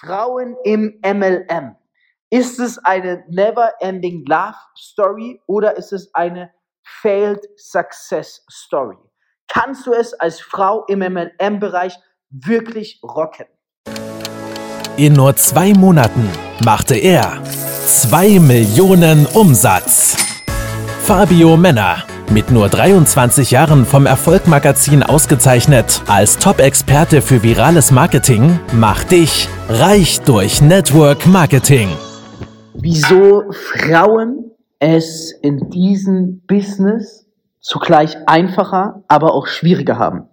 Frauen im MLM. Ist es eine never-ending love story oder ist es eine failed success story? Kannst du es als Frau im MLM-Bereich wirklich rocken? In nur zwei Monaten machte er 2 Millionen Umsatz. Fabio Männer mit nur 23 Jahren vom Erfolgmagazin ausgezeichnet als Top-Experte für virales Marketing, macht dich reich durch Network Marketing. Wieso Frauen es in diesem Business zugleich einfacher, aber auch schwieriger haben.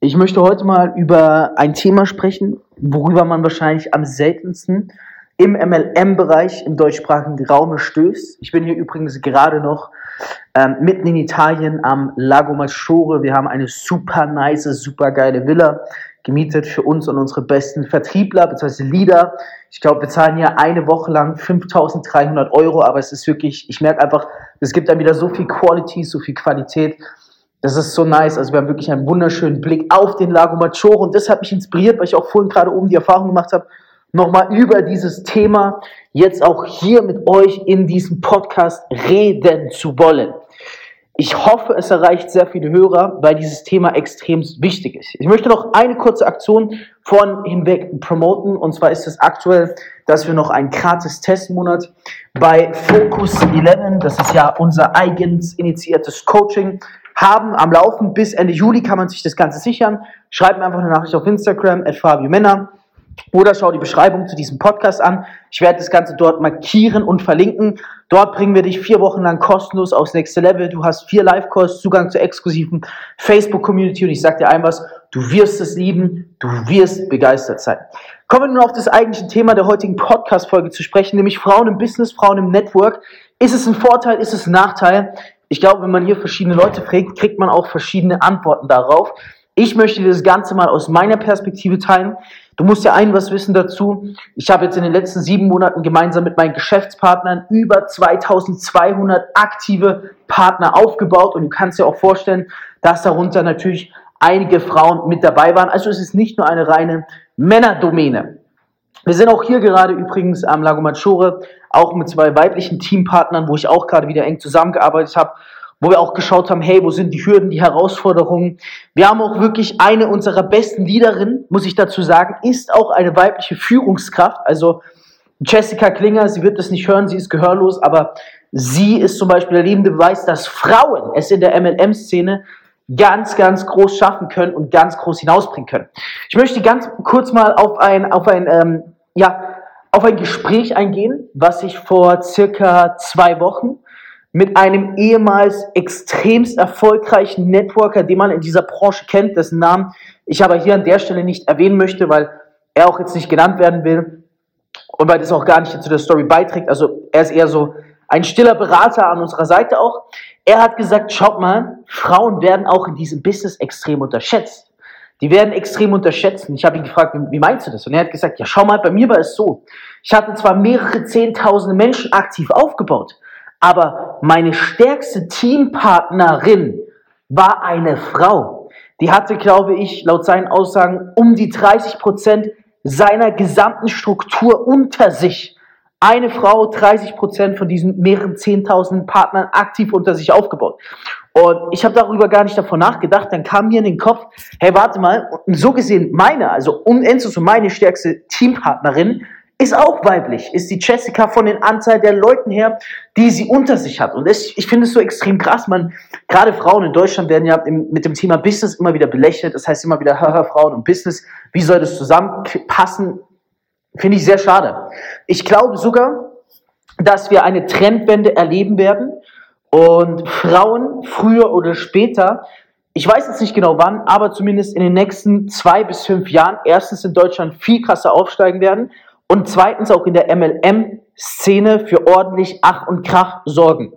Ich möchte heute mal über ein Thema sprechen, worüber man wahrscheinlich am seltensten im MLM-Bereich im deutschsprachigen Raum stößt. Ich bin hier übrigens gerade noch ähm, mitten in Italien am Lago Maggiore. Wir haben eine super nice, super geile Villa gemietet für uns und unsere besten Vertriebler bzw. Leader. Ich glaube, wir zahlen hier eine Woche lang 5300 Euro, aber es ist wirklich, ich merke einfach, es gibt dann wieder so viel Quality, so viel Qualität. Das ist so nice. Also wir haben wirklich einen wunderschönen Blick auf den Lago Maggiore und das hat mich inspiriert, weil ich auch vorhin gerade oben die Erfahrung gemacht habe, nochmal über dieses Thema jetzt auch hier mit euch in diesem Podcast reden zu wollen. Ich hoffe, es erreicht sehr viele Hörer, weil dieses Thema extrem wichtig ist. Ich möchte noch eine kurze Aktion von hinweg promoten. Und zwar ist es aktuell, dass wir noch einen gratis Testmonat bei Focus 11, das ist ja unser eigens initiiertes Coaching, haben am Laufen. Bis Ende Juli kann man sich das Ganze sichern. Schreibt mir einfach eine Nachricht auf Instagram, at Fabio Männer. Oder schau die Beschreibung zu diesem Podcast an. Ich werde das Ganze dort markieren und verlinken. Dort bringen wir dich vier Wochen lang kostenlos aufs nächste Level. Du hast vier Live-Calls, Zugang zur exklusiven Facebook-Community und ich sag dir ein was, du wirst es lieben, du wirst begeistert sein. Kommen wir nun auf das eigentliche Thema der heutigen Podcast-Folge zu sprechen, nämlich Frauen im Business, Frauen im Network. Ist es ein Vorteil, ist es ein Nachteil? Ich glaube, wenn man hier verschiedene Leute fragt, kriegt man auch verschiedene Antworten darauf. Ich möchte das Ganze mal aus meiner Perspektive teilen. Du musst ja ein was wissen dazu. Ich habe jetzt in den letzten sieben Monaten gemeinsam mit meinen Geschäftspartnern über 2200 aktive Partner aufgebaut und du kannst dir auch vorstellen, dass darunter natürlich einige Frauen mit dabei waren. Also es ist nicht nur eine reine Männerdomäne. Wir sind auch hier gerade übrigens am Lago Maggiore, auch mit zwei weiblichen Teampartnern, wo ich auch gerade wieder eng zusammengearbeitet habe wo wir auch geschaut haben, hey, wo sind die Hürden, die Herausforderungen. Wir haben auch wirklich eine unserer besten Leaderinnen, muss ich dazu sagen, ist auch eine weibliche Führungskraft. Also Jessica Klinger, sie wird das nicht hören, sie ist gehörlos, aber sie ist zum Beispiel der lebende Beweis, dass Frauen es in der MLM-Szene ganz, ganz groß schaffen können und ganz groß hinausbringen können. Ich möchte ganz kurz mal auf ein, auf ein, ähm, ja, auf ein Gespräch eingehen, was ich vor circa zwei Wochen mit einem ehemals extremst erfolgreichen Networker, den man in dieser Branche kennt, dessen Namen ich aber hier an der Stelle nicht erwähnen möchte, weil er auch jetzt nicht genannt werden will und weil das auch gar nicht zu der Story beiträgt. Also er ist eher so ein stiller Berater an unserer Seite auch. Er hat gesagt, schaut mal, Frauen werden auch in diesem Business extrem unterschätzt. Die werden extrem unterschätzt. Ich habe ihn gefragt, wie meinst du das? Und er hat gesagt, ja, schau mal, bei mir war es so. Ich hatte zwar mehrere Zehntausende Menschen aktiv aufgebaut, aber meine stärkste Teampartnerin war eine Frau. Die hatte, glaube ich, laut seinen Aussagen um die 30 Prozent seiner gesamten Struktur unter sich. Eine Frau, 30 Prozent von diesen mehreren 10.000 Partnern aktiv unter sich aufgebaut. Und ich habe darüber gar nicht davon nachgedacht. Dann kam mir in den Kopf, hey, warte mal, so gesehen meine, also um Enzo so meine stärkste Teampartnerin, ist auch weiblich, ist die Jessica von den Anzahl der Leuten her, die sie unter sich hat. Und das, ich finde es so extrem krass, man, gerade Frauen in Deutschland werden ja im, mit dem Thema Business immer wieder belächelt. Das heißt immer wieder, hör, Frauen und Business, wie soll das zusammenpassen? Finde ich sehr schade. Ich glaube sogar, dass wir eine Trendwende erleben werden und Frauen früher oder später ich weiß jetzt nicht genau wann, aber zumindest in den nächsten zwei bis fünf Jahren erstens in Deutschland viel krasser aufsteigen werden und zweitens auch in der MLM-Szene für ordentlich Ach und Krach sorgen.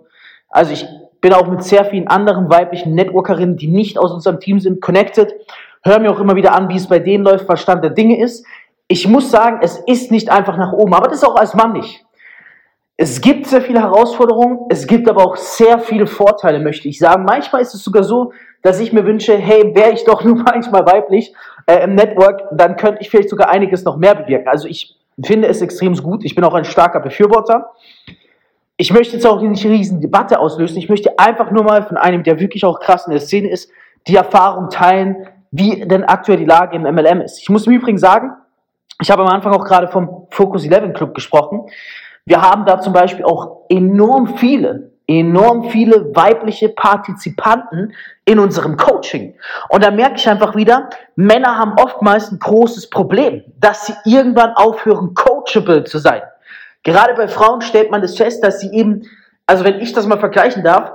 Also ich bin auch mit sehr vielen anderen weiblichen Networkerinnen, die nicht aus unserem Team sind, connected. Hör mir auch immer wieder an, wie es bei denen läuft, was Stand der Dinge ist. Ich muss sagen, es ist nicht einfach nach oben, aber das ist auch als Mann nicht. Es gibt sehr viele Herausforderungen, es gibt aber auch sehr viele Vorteile, möchte ich sagen. Manchmal ist es sogar so, dass ich mir wünsche, hey, wäre ich doch nur manchmal weiblich äh, im Network, dann könnte ich vielleicht sogar einiges noch mehr bewirken. Also ich finde es extrem gut. Ich bin auch ein starker Befürworter. Ich möchte jetzt auch nicht eine riesen Debatte auslösen. Ich möchte einfach nur mal von einem, der wirklich auch krass in der Szene ist, die Erfahrung teilen, wie denn aktuell die Lage im MLM ist. Ich muss im Übrigen sagen, ich habe am Anfang auch gerade vom Focus 11 Club gesprochen. Wir haben da zum Beispiel auch enorm viele, enorm viele weibliche Partizipanten in unserem Coaching. Und da merke ich einfach wieder, Männer haben oftmals ein großes Problem, dass sie irgendwann aufhören, coachable zu sein. Gerade bei Frauen stellt man das fest, dass sie eben, also wenn ich das mal vergleichen darf,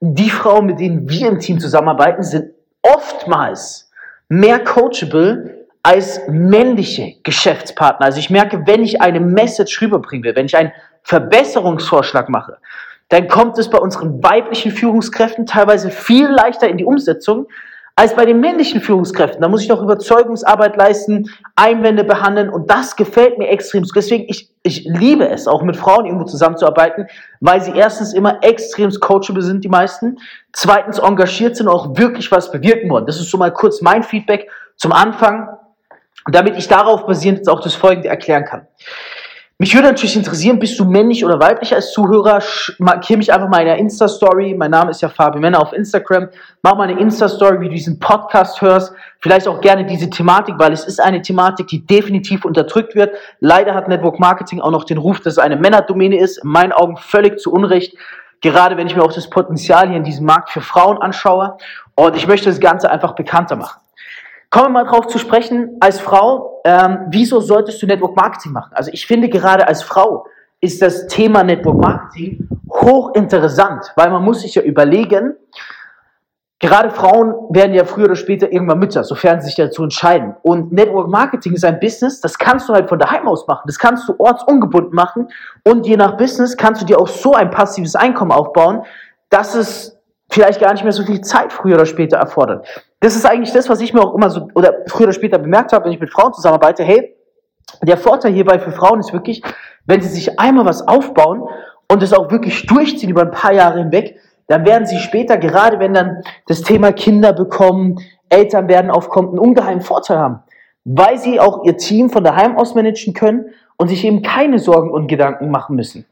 die Frauen, mit denen wir im Team zusammenarbeiten, sind oftmals mehr coachable als männliche Geschäftspartner. Also ich merke, wenn ich eine Message rüberbringen will, wenn ich einen Verbesserungsvorschlag mache, dann kommt es bei unseren weiblichen Führungskräften teilweise viel leichter in die Umsetzung, als bei den männlichen Führungskräften. Da muss ich doch Überzeugungsarbeit leisten, Einwände behandeln und das gefällt mir extrem. Deswegen, ich, ich liebe es, auch mit Frauen irgendwo zusammenzuarbeiten, weil sie erstens immer extrem coachable sind, die meisten, zweitens engagiert sind und auch wirklich was bewirken wollen. Das ist so mal kurz mein Feedback zum Anfang, damit ich darauf basierend jetzt auch das Folgende erklären kann. Mich würde natürlich interessieren, bist du männlich oder weiblich als Zuhörer? Markiere mich einfach mal in der Insta-Story. Mein Name ist ja Fabi Männer auf Instagram. Mach mal eine Insta-Story, wie du diesen Podcast hörst. Vielleicht auch gerne diese Thematik, weil es ist eine Thematik, die definitiv unterdrückt wird. Leider hat Network Marketing auch noch den Ruf, dass es eine Männerdomäne ist. In meinen Augen völlig zu Unrecht. Gerade wenn ich mir auch das Potenzial hier in diesem Markt für Frauen anschaue. Und ich möchte das Ganze einfach bekannter machen. Kommen wir mal drauf zu sprechen, als Frau, ähm, wieso solltest du Network Marketing machen? Also ich finde gerade als Frau ist das Thema Network Marketing hochinteressant, weil man muss sich ja überlegen, gerade Frauen werden ja früher oder später irgendwann Mütter, sofern sie sich dazu entscheiden. Und Network Marketing ist ein Business, das kannst du halt von daheim aus machen, das kannst du ortsungebunden machen und je nach Business kannst du dir auch so ein passives Einkommen aufbauen, dass es vielleicht gar nicht mehr so viel Zeit früher oder später erfordert. Das ist eigentlich das, was ich mir auch immer so, oder früher oder später bemerkt habe, wenn ich mit Frauen zusammenarbeite, hey, der Vorteil hierbei für Frauen ist wirklich, wenn sie sich einmal was aufbauen und es auch wirklich durchziehen über ein paar Jahre hinweg, dann werden sie später, gerade wenn dann das Thema Kinder bekommen, Eltern werden aufkommt, einen ungeheimen Vorteil haben, weil sie auch ihr Team von daheim aus managen können und sich eben keine Sorgen und Gedanken machen müssen.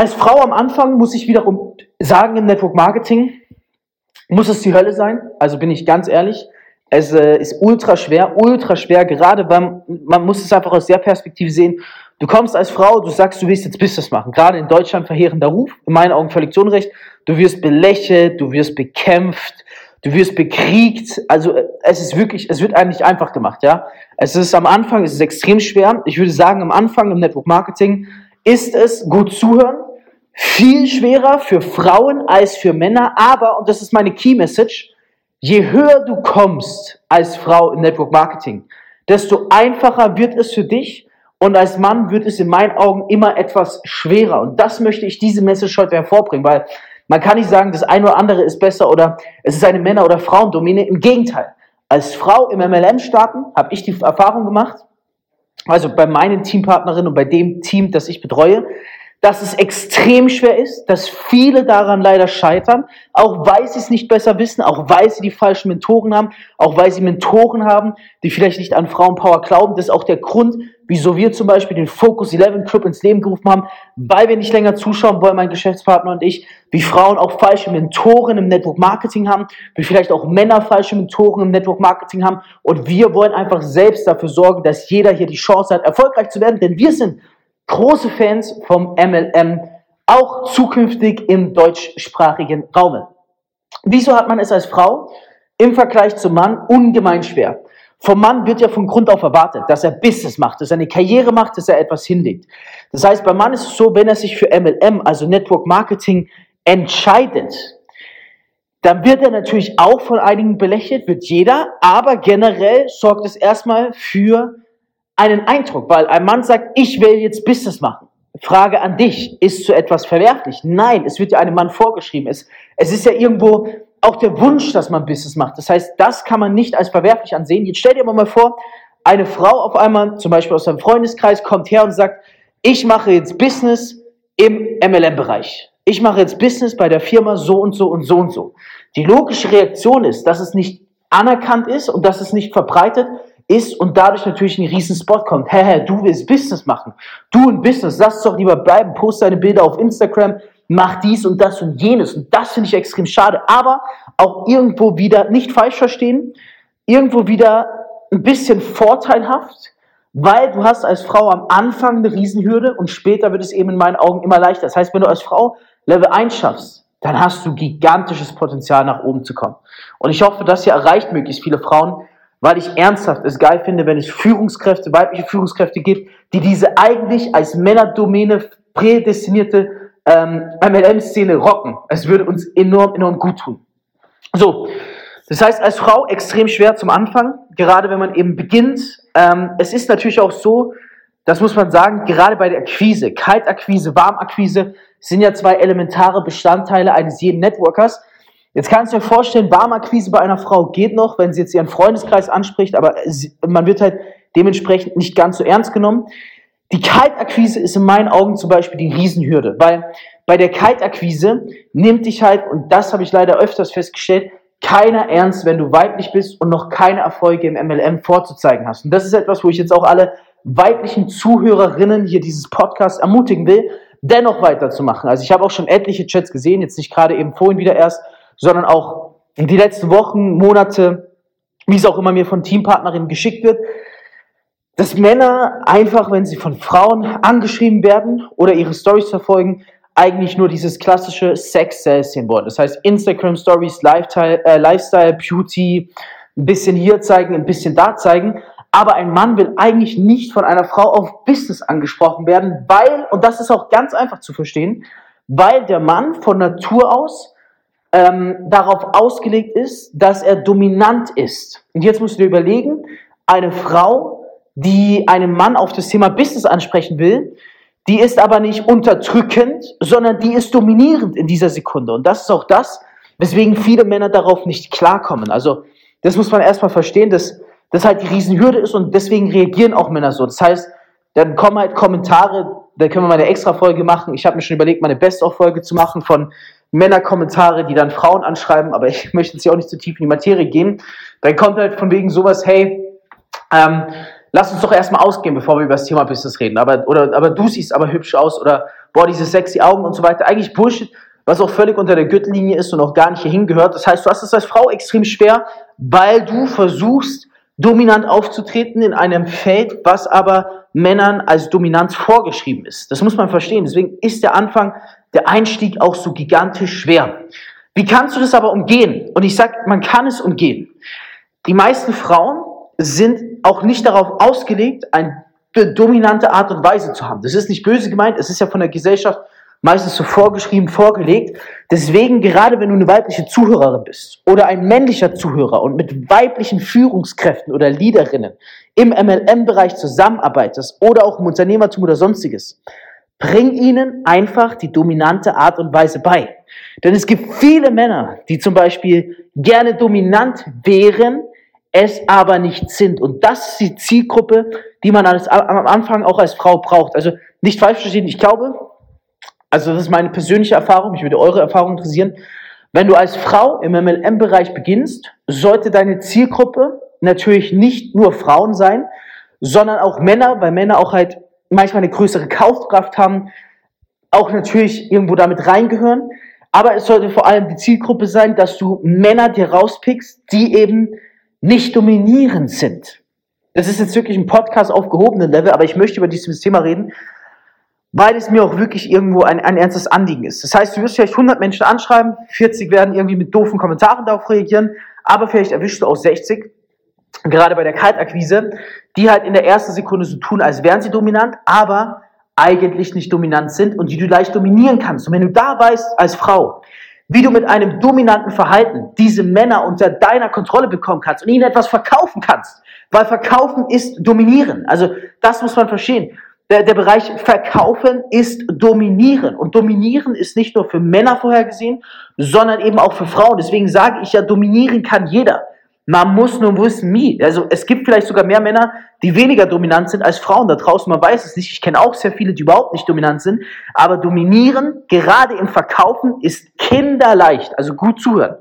Als Frau am Anfang muss ich wiederum sagen im Network Marketing, muss es die Hölle sein. Also bin ich ganz ehrlich. Es äh, ist ultra schwer, ultra schwer, gerade beim, man muss es einfach aus der Perspektive sehen. Du kommst als Frau, du sagst, du willst jetzt Business machen. Gerade in Deutschland verheerender Ruf, in meinen Augen völlig zu Unrecht. Du wirst belächelt, du wirst bekämpft, du wirst bekriegt. Also es ist wirklich, es wird eigentlich einfach gemacht, ja. Es ist am Anfang, es ist extrem schwer. Ich würde sagen, am Anfang im Network Marketing ist es gut zuhören, viel schwerer für Frauen als für Männer, aber, und das ist meine Key Message, je höher du kommst als Frau im Network Marketing, desto einfacher wird es für dich und als Mann wird es in meinen Augen immer etwas schwerer. Und das möchte ich diese Message heute hervorbringen, weil man kann nicht sagen, das eine oder andere ist besser oder es ist eine Männer- oder Frauendomäne. Im Gegenteil. Als Frau im MLM starten, habe ich die Erfahrung gemacht, also bei meinen Teampartnerinnen und bei dem Team, das ich betreue, dass es extrem schwer ist, dass viele daran leider scheitern, auch weil sie es nicht besser wissen, auch weil sie die falschen Mentoren haben, auch weil sie Mentoren haben, die vielleicht nicht an Frauenpower glauben. Das ist auch der Grund, wieso wir zum Beispiel den Focus 11 Club ins Leben gerufen haben, weil wir nicht länger zuschauen wollen, mein Geschäftspartner und ich, wie Frauen auch falsche Mentoren im Network Marketing haben, wie vielleicht auch Männer falsche Mentoren im Network Marketing haben. Und wir wollen einfach selbst dafür sorgen, dass jeder hier die Chance hat, erfolgreich zu werden, denn wir sind große Fans vom MLM, auch zukünftig im deutschsprachigen Raum. Wieso hat man es als Frau im Vergleich zum Mann ungemein schwer? Vom Mann wird ja von Grund auf erwartet, dass er Business macht, dass er eine Karriere macht, dass er etwas hinlegt. Das heißt, beim Mann ist es so, wenn er sich für MLM, also Network Marketing, entscheidet, dann wird er natürlich auch von einigen belächelt, wird jeder, aber generell sorgt es erstmal für einen Eindruck, weil ein Mann sagt, ich will jetzt Business machen. Frage an dich, ist so etwas verwerflich? Nein, es wird ja einem Mann vorgeschrieben. Es, es ist ja irgendwo auch der Wunsch, dass man Business macht. Das heißt, das kann man nicht als verwerflich ansehen. Jetzt stell dir mal vor, eine Frau auf einmal, zum Beispiel aus seinem Freundeskreis, kommt her und sagt, ich mache jetzt Business im MLM-Bereich. ich mache jetzt Business bei der Firma so und so und so und so. Die logische Reaktion ist, dass es nicht anerkannt ist und dass es nicht verbreitet ist und dadurch natürlich ein riesen Spot kommt. Hä, hä, du willst Business machen. Du ein Business, lass es doch lieber bleiben, post deine Bilder auf Instagram, mach dies und das und jenes. Und das finde ich extrem schade. Aber auch irgendwo wieder, nicht falsch verstehen, irgendwo wieder ein bisschen vorteilhaft, weil du hast als Frau am Anfang eine Riesenhürde und später wird es eben in meinen Augen immer leichter. Das heißt, wenn du als Frau Level 1 schaffst, dann hast du gigantisches Potenzial nach oben zu kommen. Und ich hoffe, das hier erreicht möglichst viele Frauen, weil ich ernsthaft es geil finde, wenn es Führungskräfte, weibliche Führungskräfte gibt, die diese eigentlich als Männerdomäne prädestinierte ähm, MLM-Szene rocken. Es würde uns enorm, enorm gut tun. So, das heißt, als Frau extrem schwer zum Anfang, gerade wenn man eben beginnt. Ähm, es ist natürlich auch so, das muss man sagen, gerade bei der Akquise, Kaltakquise, Warmakquise, sind ja zwei elementare Bestandteile eines jeden Networkers. Jetzt kannst du dir vorstellen, Warmakquise bei einer Frau geht noch, wenn sie jetzt ihren Freundeskreis anspricht, aber sie, man wird halt dementsprechend nicht ganz so ernst genommen. Die Kaltakquise ist in meinen Augen zum Beispiel die Riesenhürde, weil bei der Kaltakquise nimmt dich halt, und das habe ich leider öfters festgestellt, keiner ernst, wenn du weiblich bist und noch keine Erfolge im MLM vorzuzeigen hast. Und das ist etwas, wo ich jetzt auch alle weiblichen Zuhörerinnen hier dieses Podcast ermutigen will, dennoch weiterzumachen. Also ich habe auch schon etliche Chats gesehen, jetzt nicht gerade eben vorhin wieder erst, sondern auch die letzten Wochen, Monate, wie es auch immer mir von Teampartnerinnen geschickt wird, dass Männer einfach, wenn sie von Frauen angeschrieben werden oder ihre Stories verfolgen, eigentlich nur dieses klassische Sex-Sales sehen wollen. Das heißt Instagram Stories, Lifestyle, äh, Lifestyle, Beauty, ein bisschen hier zeigen, ein bisschen da zeigen, aber ein Mann will eigentlich nicht von einer Frau auf Business angesprochen werden, weil, und das ist auch ganz einfach zu verstehen, weil der Mann von Natur aus ähm, darauf ausgelegt ist, dass er dominant ist. Und jetzt musst du dir überlegen, eine Frau, die einen Mann auf das Thema Business ansprechen will, die ist aber nicht unterdrückend, sondern die ist dominierend in dieser Sekunde. Und das ist auch das, weswegen viele Männer darauf nicht klarkommen. Also das muss man erstmal verstehen, dass das halt die Riesenhürde ist und deswegen reagieren auch Männer so. Das heißt, dann kommen halt Kommentare, da können wir mal eine extra Folge machen. Ich habe mir schon überlegt, mal eine Best-of-Folge zu machen von Männerkommentare, die dann Frauen anschreiben, aber ich möchte jetzt hier auch nicht zu tief in die Materie gehen. Dann kommt halt von wegen sowas, hey, ähm, lass uns doch erstmal ausgehen, bevor wir über das Thema Business reden. Aber, oder, aber du siehst aber hübsch aus oder boah, diese sexy Augen und so weiter. Eigentlich Bullshit, was auch völlig unter der Gürtellinie ist und auch gar nicht hierhin gehört. Das heißt, du hast es als Frau extrem schwer, weil du versuchst, dominant aufzutreten in einem Feld, was aber Männern als Dominanz vorgeschrieben ist. Das muss man verstehen. Deswegen ist der Anfang, der Einstieg auch so gigantisch schwer. Wie kannst du das aber umgehen? Und ich sag, man kann es umgehen. Die meisten Frauen sind auch nicht darauf ausgelegt, eine dominante Art und Weise zu haben. Das ist nicht böse gemeint, es ist ja von der Gesellschaft meistens so vorgeschrieben, vorgelegt. Deswegen, gerade wenn du eine weibliche Zuhörerin bist oder ein männlicher Zuhörer und mit weiblichen Führungskräften oder Leaderinnen im MLM-Bereich zusammenarbeitest oder auch im Unternehmertum oder sonstiges, bring ihnen einfach die dominante Art und Weise bei. Denn es gibt viele Männer, die zum Beispiel gerne dominant wären, es aber nicht sind. Und das ist die Zielgruppe, die man als, am Anfang auch als Frau braucht. Also nicht falsch verstehen, ich glaube, also das ist meine persönliche Erfahrung, mich würde eure Erfahrung interessieren. Wenn du als Frau im MLM-Bereich beginnst, sollte deine Zielgruppe natürlich nicht nur Frauen sein, sondern auch Männer, weil Männer auch halt manchmal eine größere Kaufkraft haben, auch natürlich irgendwo damit reingehören. Aber es sollte vor allem die Zielgruppe sein, dass du Männer dir rauspickst, die eben nicht dominierend sind. Das ist jetzt wirklich ein Podcast auf gehobenen Level, aber ich möchte über dieses Thema reden, weil es mir auch wirklich irgendwo ein, ein ernstes Anliegen ist. Das heißt, du wirst vielleicht 100 Menschen anschreiben, 40 werden irgendwie mit doofen Kommentaren darauf reagieren, aber vielleicht erwischst du auch 60, gerade bei der Kaltakquise, die halt in der ersten Sekunde so tun, als wären sie dominant, aber eigentlich nicht dominant sind und die du leicht dominieren kannst. Und wenn du da weißt, als Frau, wie du mit einem dominanten Verhalten diese Männer unter deiner Kontrolle bekommen kannst und ihnen etwas verkaufen kannst. Weil verkaufen ist dominieren. Also das muss man verstehen. Der, der Bereich Verkaufen ist dominieren. Und dominieren ist nicht nur für Männer vorhergesehen, sondern eben auch für Frauen. Deswegen sage ich ja, dominieren kann jeder. Man muss nur wissen, wie. Also es gibt vielleicht sogar mehr Männer, die weniger dominant sind als Frauen da draußen. Man weiß es nicht. Ich kenne auch sehr viele, die überhaupt nicht dominant sind. Aber dominieren, gerade im Verkaufen, ist kinderleicht. Also gut zuhören.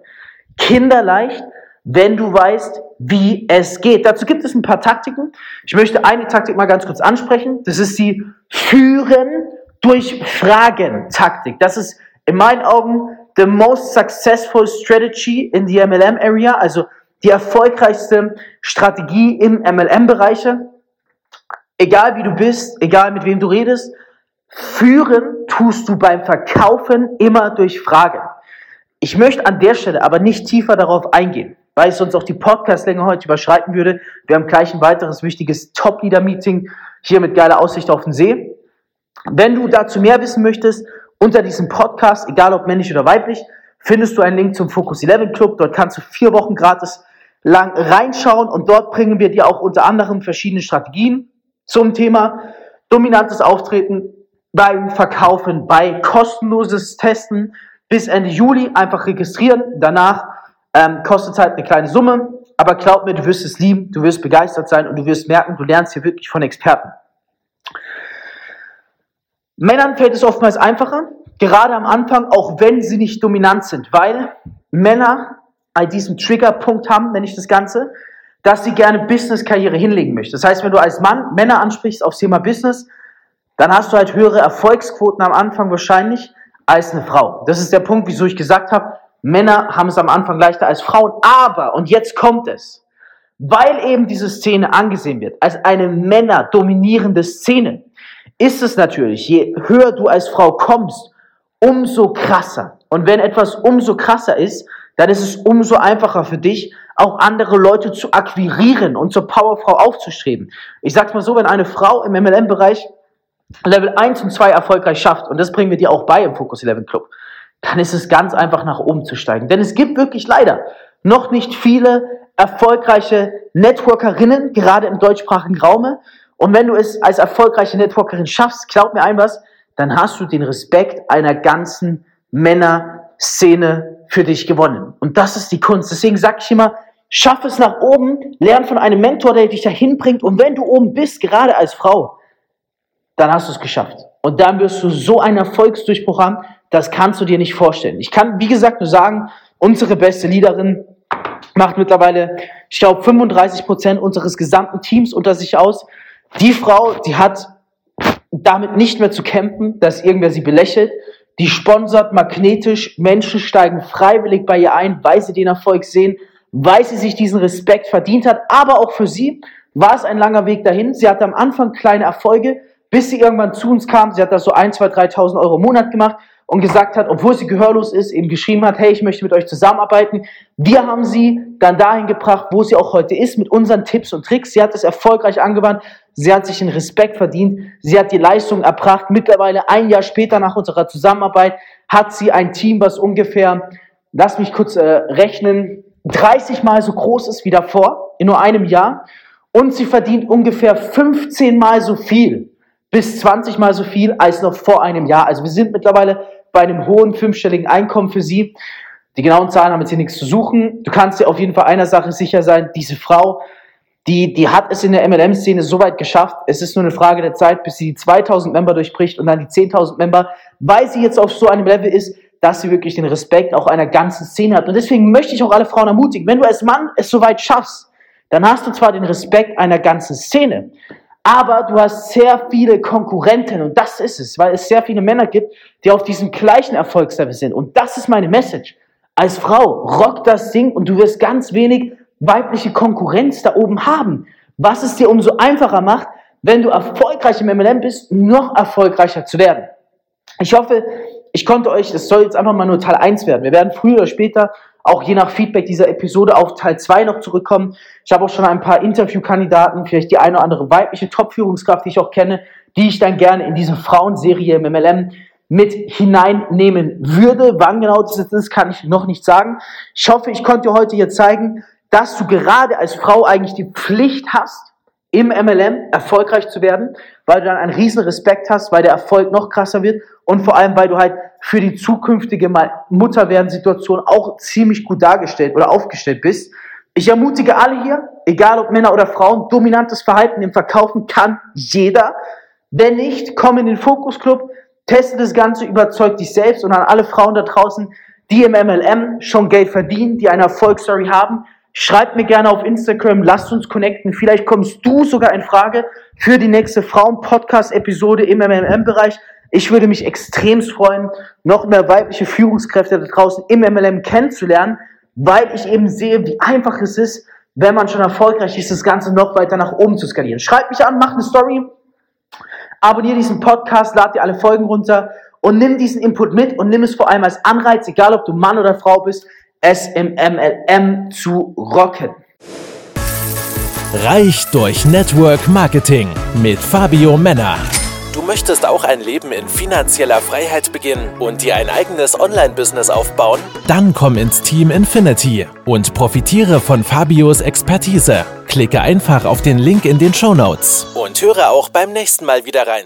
Kinderleicht, wenn du weißt, wie es geht. Dazu gibt es ein paar Taktiken. Ich möchte eine Taktik mal ganz kurz ansprechen. Das ist die Führen durch Fragen Taktik. Das ist in meinen Augen the most successful strategy in the MLM area. Also die erfolgreichste Strategie im MLM-Bereiche. Egal wie du bist, egal mit wem du redest, führen tust du beim Verkaufen immer durch Fragen. Ich möchte an der Stelle aber nicht tiefer darauf eingehen, weil ich sonst auch die Podcast-Länge heute überschreiten würde. Wir haben gleich ein weiteres wichtiges Top-Leader-Meeting hier mit geiler Aussicht auf den See. Wenn du dazu mehr wissen möchtest, unter diesem Podcast, egal ob männlich oder weiblich, findest du einen Link zum Focus 11 Club. Dort kannst du vier Wochen gratis lang reinschauen und dort bringen wir dir auch unter anderem verschiedene Strategien zum Thema dominantes Auftreten beim Verkaufen, bei kostenloses Testen bis Ende Juli einfach registrieren. Danach ähm, kostet es halt eine kleine Summe, aber glaub mir, du wirst es lieben, du wirst begeistert sein und du wirst merken, du lernst hier wirklich von Experten. Männern fällt es oftmals einfacher, gerade am Anfang, auch wenn sie nicht dominant sind, weil Männer diesen Triggerpunkt haben, nenne ich das Ganze, dass sie gerne Business-Karriere hinlegen möchten. Das heißt, wenn du als Mann Männer ansprichst aufs Thema Business, dann hast du halt höhere Erfolgsquoten am Anfang wahrscheinlich als eine Frau. Das ist der Punkt, wieso ich gesagt habe, Männer haben es am Anfang leichter als Frauen. Aber, und jetzt kommt es, weil eben diese Szene angesehen wird als eine männerdominierende Szene, ist es natürlich, je höher du als Frau kommst, umso krasser. Und wenn etwas umso krasser ist, dann ist es umso einfacher für dich, auch andere Leute zu akquirieren und zur Powerfrau aufzustreben. Ich sag's mal so, wenn eine Frau im MLM-Bereich Level 1 und 2 erfolgreich schafft, und das bringen wir dir auch bei im Focus 11 Club, dann ist es ganz einfach nach oben zu steigen. Denn es gibt wirklich leider noch nicht viele erfolgreiche Networkerinnen, gerade im deutschsprachigen Raume. Und wenn du es als erfolgreiche Networkerin schaffst, glaub mir ein was, dann hast du den Respekt einer ganzen Männerszene für dich gewonnen. Und das ist die Kunst. Deswegen sage ich immer, schaff es nach oben, lern von einem Mentor, der dich dahin bringt. Und wenn du oben bist, gerade als Frau, dann hast du es geschafft. Und dann wirst du so einen Erfolgsdurchbruch haben, das kannst du dir nicht vorstellen. Ich kann, wie gesagt, nur sagen, unsere beste Leaderin macht mittlerweile, ich glaube, 35 Prozent unseres gesamten Teams unter sich aus. Die Frau, die hat damit nicht mehr zu kämpfen, dass irgendwer sie belächelt, die sponsert magnetisch, Menschen steigen freiwillig bei ihr ein, weil sie den Erfolg sehen, weil sie sich diesen Respekt verdient hat. Aber auch für sie war es ein langer Weg dahin. Sie hatte am Anfang kleine Erfolge, bis sie irgendwann zu uns kam. Sie hat das so 1, 2, 3.000 Euro im Monat gemacht und gesagt hat, obwohl sie gehörlos ist, eben geschrieben hat, hey, ich möchte mit euch zusammenarbeiten. Wir haben sie dann dahin gebracht, wo sie auch heute ist, mit unseren Tipps und Tricks. Sie hat es erfolgreich angewandt. Sie hat sich den Respekt verdient. Sie hat die Leistung erbracht. Mittlerweile ein Jahr später nach unserer Zusammenarbeit hat sie ein Team, was ungefähr, lass mich kurz äh, rechnen, 30 Mal so groß ist wie davor, in nur einem Jahr. Und sie verdient ungefähr 15 Mal so viel, bis 20 Mal so viel als noch vor einem Jahr. Also wir sind mittlerweile bei einem hohen fünfstelligen Einkommen für sie. Die genauen Zahlen haben jetzt hier nichts zu suchen. Du kannst dir auf jeden Fall einer Sache sicher sein, diese Frau, die, die hat es in der MLM-Szene so weit geschafft. Es ist nur eine Frage der Zeit, bis sie die 2000 Member durchbricht und dann die 10.000 Member, weil sie jetzt auf so einem Level ist, dass sie wirklich den Respekt auch einer ganzen Szene hat. Und deswegen möchte ich auch alle Frauen ermutigen, wenn du als Mann es so weit schaffst, dann hast du zwar den Respekt einer ganzen Szene, aber du hast sehr viele Konkurrenten und das ist es, weil es sehr viele Männer gibt, die auf diesem gleichen Erfolgslevel sind. Und das ist meine Message. Als Frau, rock das Ding und du wirst ganz wenig weibliche Konkurrenz da oben haben. Was es dir umso einfacher macht, wenn du erfolgreich im MLM bist, noch erfolgreicher zu werden. Ich hoffe, ich konnte euch, das soll jetzt einfach mal nur Teil 1 werden. Wir werden früher oder später auch je nach Feedback dieser Episode auf Teil 2 noch zurückkommen. Ich habe auch schon ein paar Interviewkandidaten, vielleicht die eine oder andere weibliche Top-Führungskraft, die ich auch kenne, die ich dann gerne in diese Frauenserie im MLM mit hineinnehmen würde. Wann genau das ist, kann ich noch nicht sagen. Ich hoffe, ich konnte heute hier zeigen, dass du gerade als Frau eigentlich die Pflicht hast, im MLM erfolgreich zu werden, weil du dann einen riesen Respekt hast, weil der Erfolg noch krasser wird und vor allem, weil du halt für die zukünftige Mutterwerden-Situation auch ziemlich gut dargestellt oder aufgestellt bist. Ich ermutige alle hier, egal ob Männer oder Frauen, dominantes Verhalten im Verkaufen kann jeder. Wenn nicht, komm in den Fokus Club, teste das Ganze, überzeug dich selbst und an alle Frauen da draußen, die im MLM schon Geld verdienen, die eine Erfolgsstory haben, schreibt mir gerne auf Instagram, lasst uns connecten. Vielleicht kommst du sogar in Frage für die nächste Frauen-Podcast-Episode im MLM-Bereich. Ich würde mich extremst freuen, noch mehr weibliche Führungskräfte da draußen im MLM kennenzulernen, weil ich eben sehe, wie einfach es ist, wenn man schon erfolgreich ist, das Ganze noch weiter nach oben zu skalieren. Schreibt mich an, macht eine Story, abonniere diesen Podcast, lad dir alle Folgen runter und nimm diesen Input mit und nimm es vor allem als Anreiz, egal ob du Mann oder Frau bist, es im MLM zu rocken. Reich durch Network Marketing mit Fabio Männer. Du möchtest auch ein Leben in finanzieller Freiheit beginnen und dir ein eigenes Online-Business aufbauen? Dann komm ins Team Infinity und profitiere von Fabios Expertise. Klicke einfach auf den Link in den Show Notes und höre auch beim nächsten Mal wieder rein.